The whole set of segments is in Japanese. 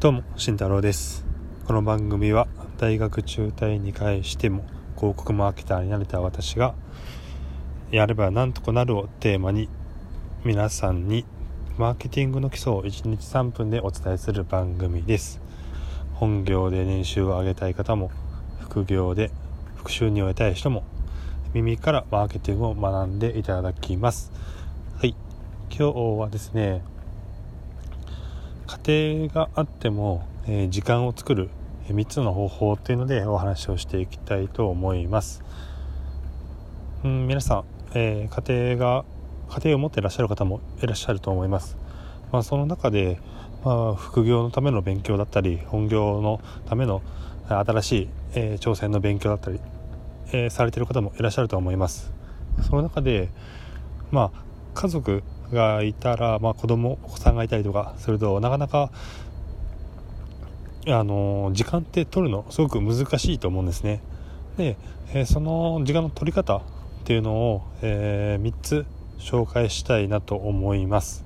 どうも慎太郎です。この番組は大学中退に返しても広告マーケターになれた私がやればなんとかなるをテーマに皆さんにマーケティングの基礎を1日3分でお伝えする番組です。本業で年収を上げたい方も副業で副収入を得たい人も耳からマーケティングを学んでいただきます。はい。今日はですね家庭があっても、え、時間を作る3つの方法っていうのでお話をしていきたいと思います。うん、皆さん、えー、家庭が家庭を持っていらっしゃる方もいらっしゃると思います。まあ、その中で、まあ、副業のための勉強だったり本業のための新しい、えー、挑戦の勉強だったり、えー、されてる方もいらっしゃると思います。その中で、まあ、家族がいたら、まあ、子供お子さんがいたりとかするとなかなかあの時間って取るのすごく難しいと思うんですね。で、えー、その時間の取り方っていうのを、えー、3つ紹介したいなと思います、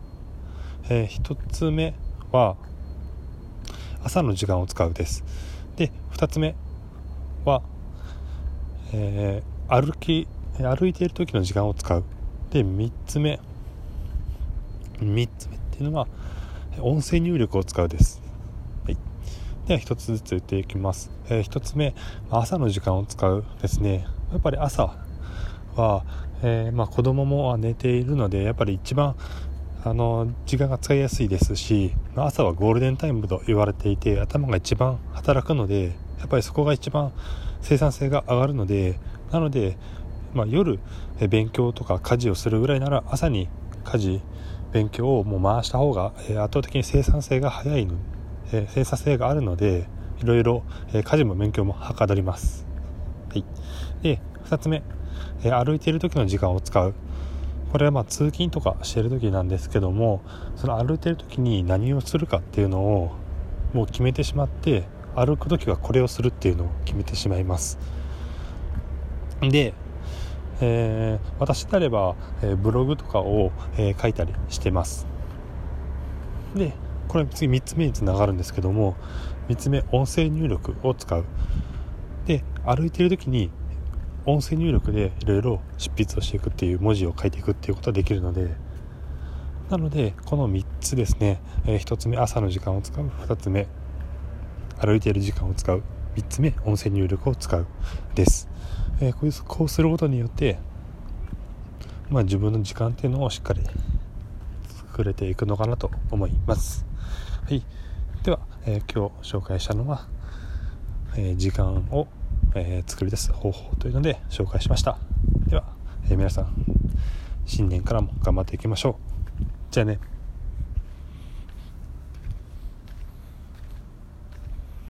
えー、1つ目は朝の時間を使うです。で2つ目は、えー、歩き歩いている時の時間を使う。で3つ目3つ目っていうのは音声入力を使うです、はい、では1つずつ言っていきます、えー、1つ目朝の時間を使うですね。やっぱり朝は、えー、まあ、子供も寝ているのでやっぱり一番あの時間が使いやすいですし朝はゴールデンタイムと言われていて頭が一番働くのでやっぱりそこが一番生産性が上がるのでなので、まあ、夜勉強とか家事をするぐらいなら朝に家事勉強をもう回した方が、え圧倒的に生産性が早いの、え生産性があるのでいろいろ、え家事も勉強もはかどります、はい、で2つ目、え歩いている時の時間を使う。これはまあ通勤とかしてる時なんですけどもその歩いている時に何をするかっていうのをもう決めてしまって歩く時はこれをするっていうのを決めてしまいます。でえー、私であれば、え、ブログとかを、え、書いたりしてます。でこれ次3つ目につながるんですけども3つ目音声入力を使う。で歩いている時に音声入力でいろいろ執筆をしていくっていう文字を書いていくっていうことができるのでなのでこの3つですね、えー、1つ目朝の時間を使う。2つ目歩いている時間を使う。3つ目音声入力を使う。です。えー、こうこうすることによって、まあ、自分の時間っていうのをしっかり作れていくのかなと思います。はい、では、えー、今日紹介したのは、え、時間を、え作り出す方法というので紹介しました。では、え皆さん新年からも頑張っていきましょう。じゃあね。